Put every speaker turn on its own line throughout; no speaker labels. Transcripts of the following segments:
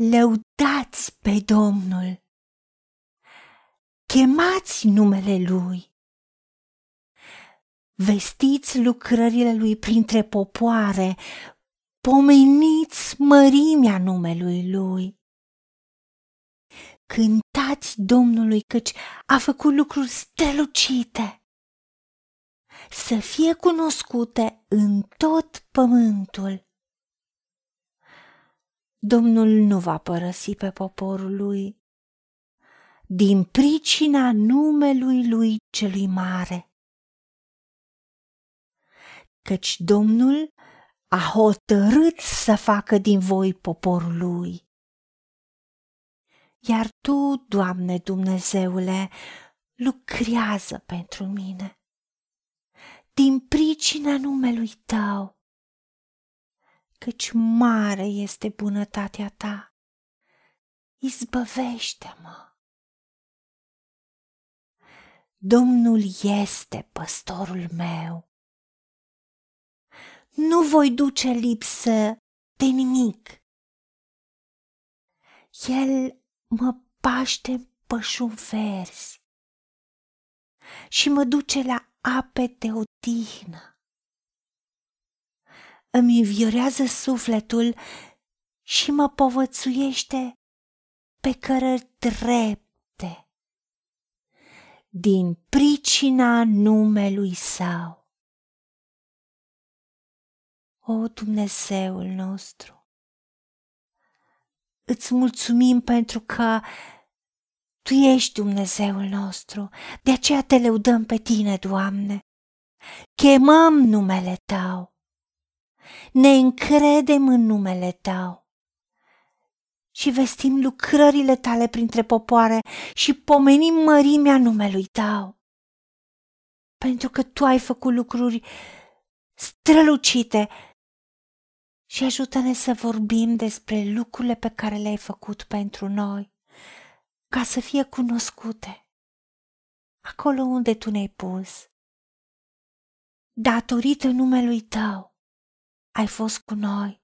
Lăudați pe Domnul! Chemați numele Lui! Vestiți lucrările Lui printre popoare, pomeniți mărimea numelui Lui. Cântați Domnului căci a făcut lucruri strălucite, să fie cunoscute în tot pământul. Domnul nu va părăsi pe poporul lui din pricina numelui lui celui mare. Căci Domnul a hotărât să facă din voi poporul lui. Iar tu, Doamne Dumnezeule, lucrează pentru mine. Din pricina numelui tău, căci mare este bunătatea ta. Izbăvește-mă! Domnul este păstorul meu. Nu voi duce lipsă de nimic. El mă paște în pășuni verzi și mă duce la ape de odihnă îmi viorează sufletul și mă povățuiește pe cărări drepte din pricina numelui său. O, Dumnezeul nostru, îți mulțumim pentru că Tu ești Dumnezeul nostru, de aceea te lăudăm pe Tine, Doamne. Chemăm numele Tău ne încredem în numele Tău și vestim lucrările Tale printre popoare și pomenim mărimea numelui Tău. Pentru că Tu ai făcut lucruri strălucite și ajută-ne să vorbim despre lucrurile pe care le-ai făcut pentru noi, ca să fie cunoscute acolo unde Tu ne-ai pus. Datorită numelui Tău, ai fost cu noi,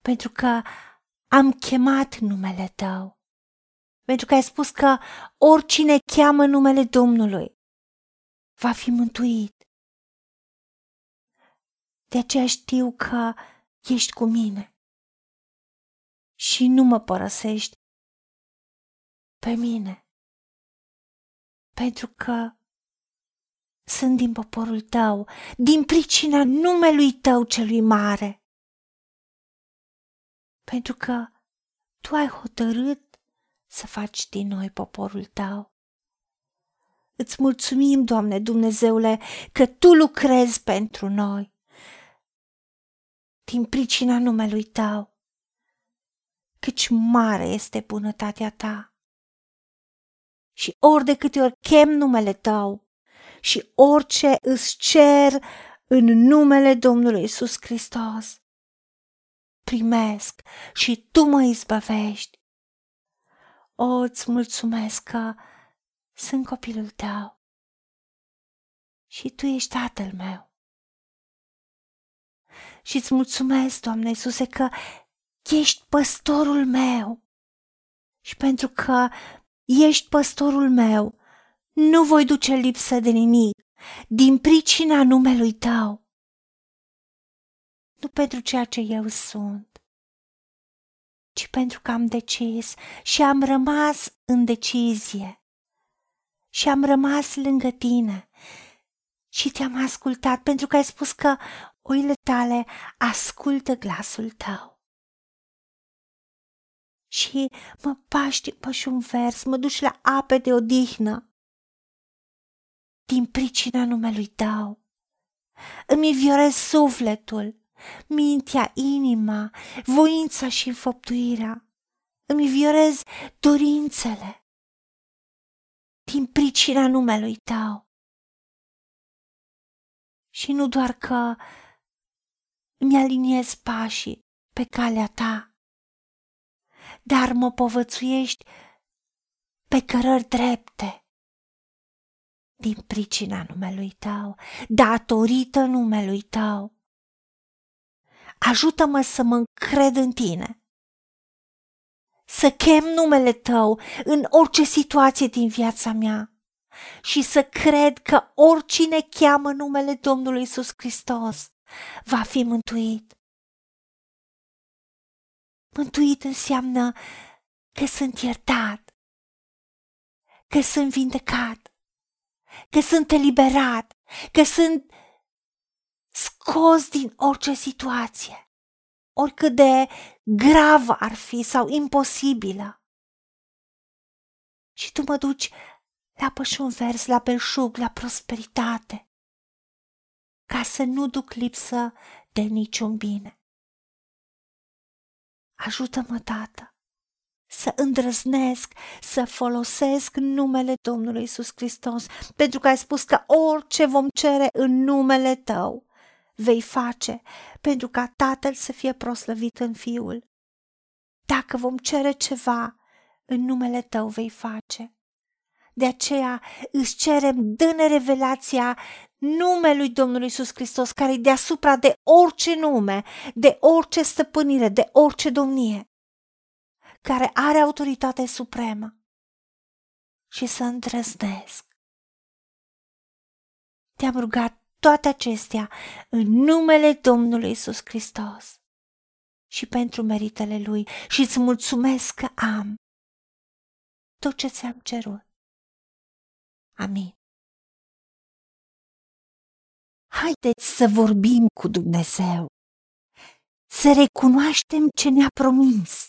pentru că am chemat numele Tău, pentru că ai spus că oricine cheamă numele Domnului va fi mântuit. De aceea știu că ești cu mine și nu mă părăsești pe mine, pentru că sunt din poporul tău, din pricina numelui tău celui mare. Pentru că tu ai hotărât să faci din noi poporul tău. Îți mulțumim, Doamne Dumnezeule, că Tu lucrezi pentru noi. Din pricina numelui Tău, căci mare este bunătatea Ta. Și ori de câte ori chem numele Tău, și orice îți cer în numele Domnului Isus Hristos. Primesc și tu mă izbăvești. O, îți mulțumesc că sunt copilul tău și tu ești tatăl meu. Și îți mulțumesc, Doamne Iisuse, că ești păstorul meu. Și pentru că ești păstorul meu, nu voi duce lipsă de nimic din pricina numelui tău. Nu pentru ceea ce eu sunt, ci pentru că am decis și am rămas în decizie și am rămas lângă tine și te-am ascultat pentru că ai spus că oile tale ascultă glasul tău. Și mă paști pe un vers, mă duci la ape de odihnă din pricina numelui tău. Îmi viorez sufletul, mintea, inima, voința și înfăptuirea. Îmi viorez dorințele din pricina numelui tău. Și nu doar că îmi aliniez pașii pe calea ta, dar mă povățuiești pe cărări drepte din pricina numelui tău, datorită numelui tău. Ajută-mă să mă încred în tine să chem numele tău în orice situație din viața mea și să cred că oricine cheamă numele Domnului Isus Hristos va fi mântuit. Mântuit înseamnă că sunt iertat, că sunt vindecat, că sunt eliberat, că sunt scos din orice situație, oricât de gravă ar fi sau imposibilă. Și tu mă duci la pășun vers, la belșug, la prosperitate, ca să nu duc lipsă de niciun bine. Ajută-mă, Tată, să îndrăznesc, să folosesc numele Domnului Isus Hristos, pentru că ai spus că orice vom cere în numele Tău, vei face, pentru ca Tatăl să fie proslăvit în Fiul. Dacă vom cere ceva, în numele Tău vei face. De aceea îți cerem, dă-ne revelația numelui Domnului Isus Hristos, care e deasupra de orice nume, de orice stăpânire, de orice domnie, care are autoritate supremă și să îndrăznesc. Te-am rugat toate acestea în numele Domnului Isus Hristos și pentru meritele Lui și îți mulțumesc că am tot ce ți-am cerut. Amin. Haideți să vorbim cu Dumnezeu, să recunoaștem ce ne-a promis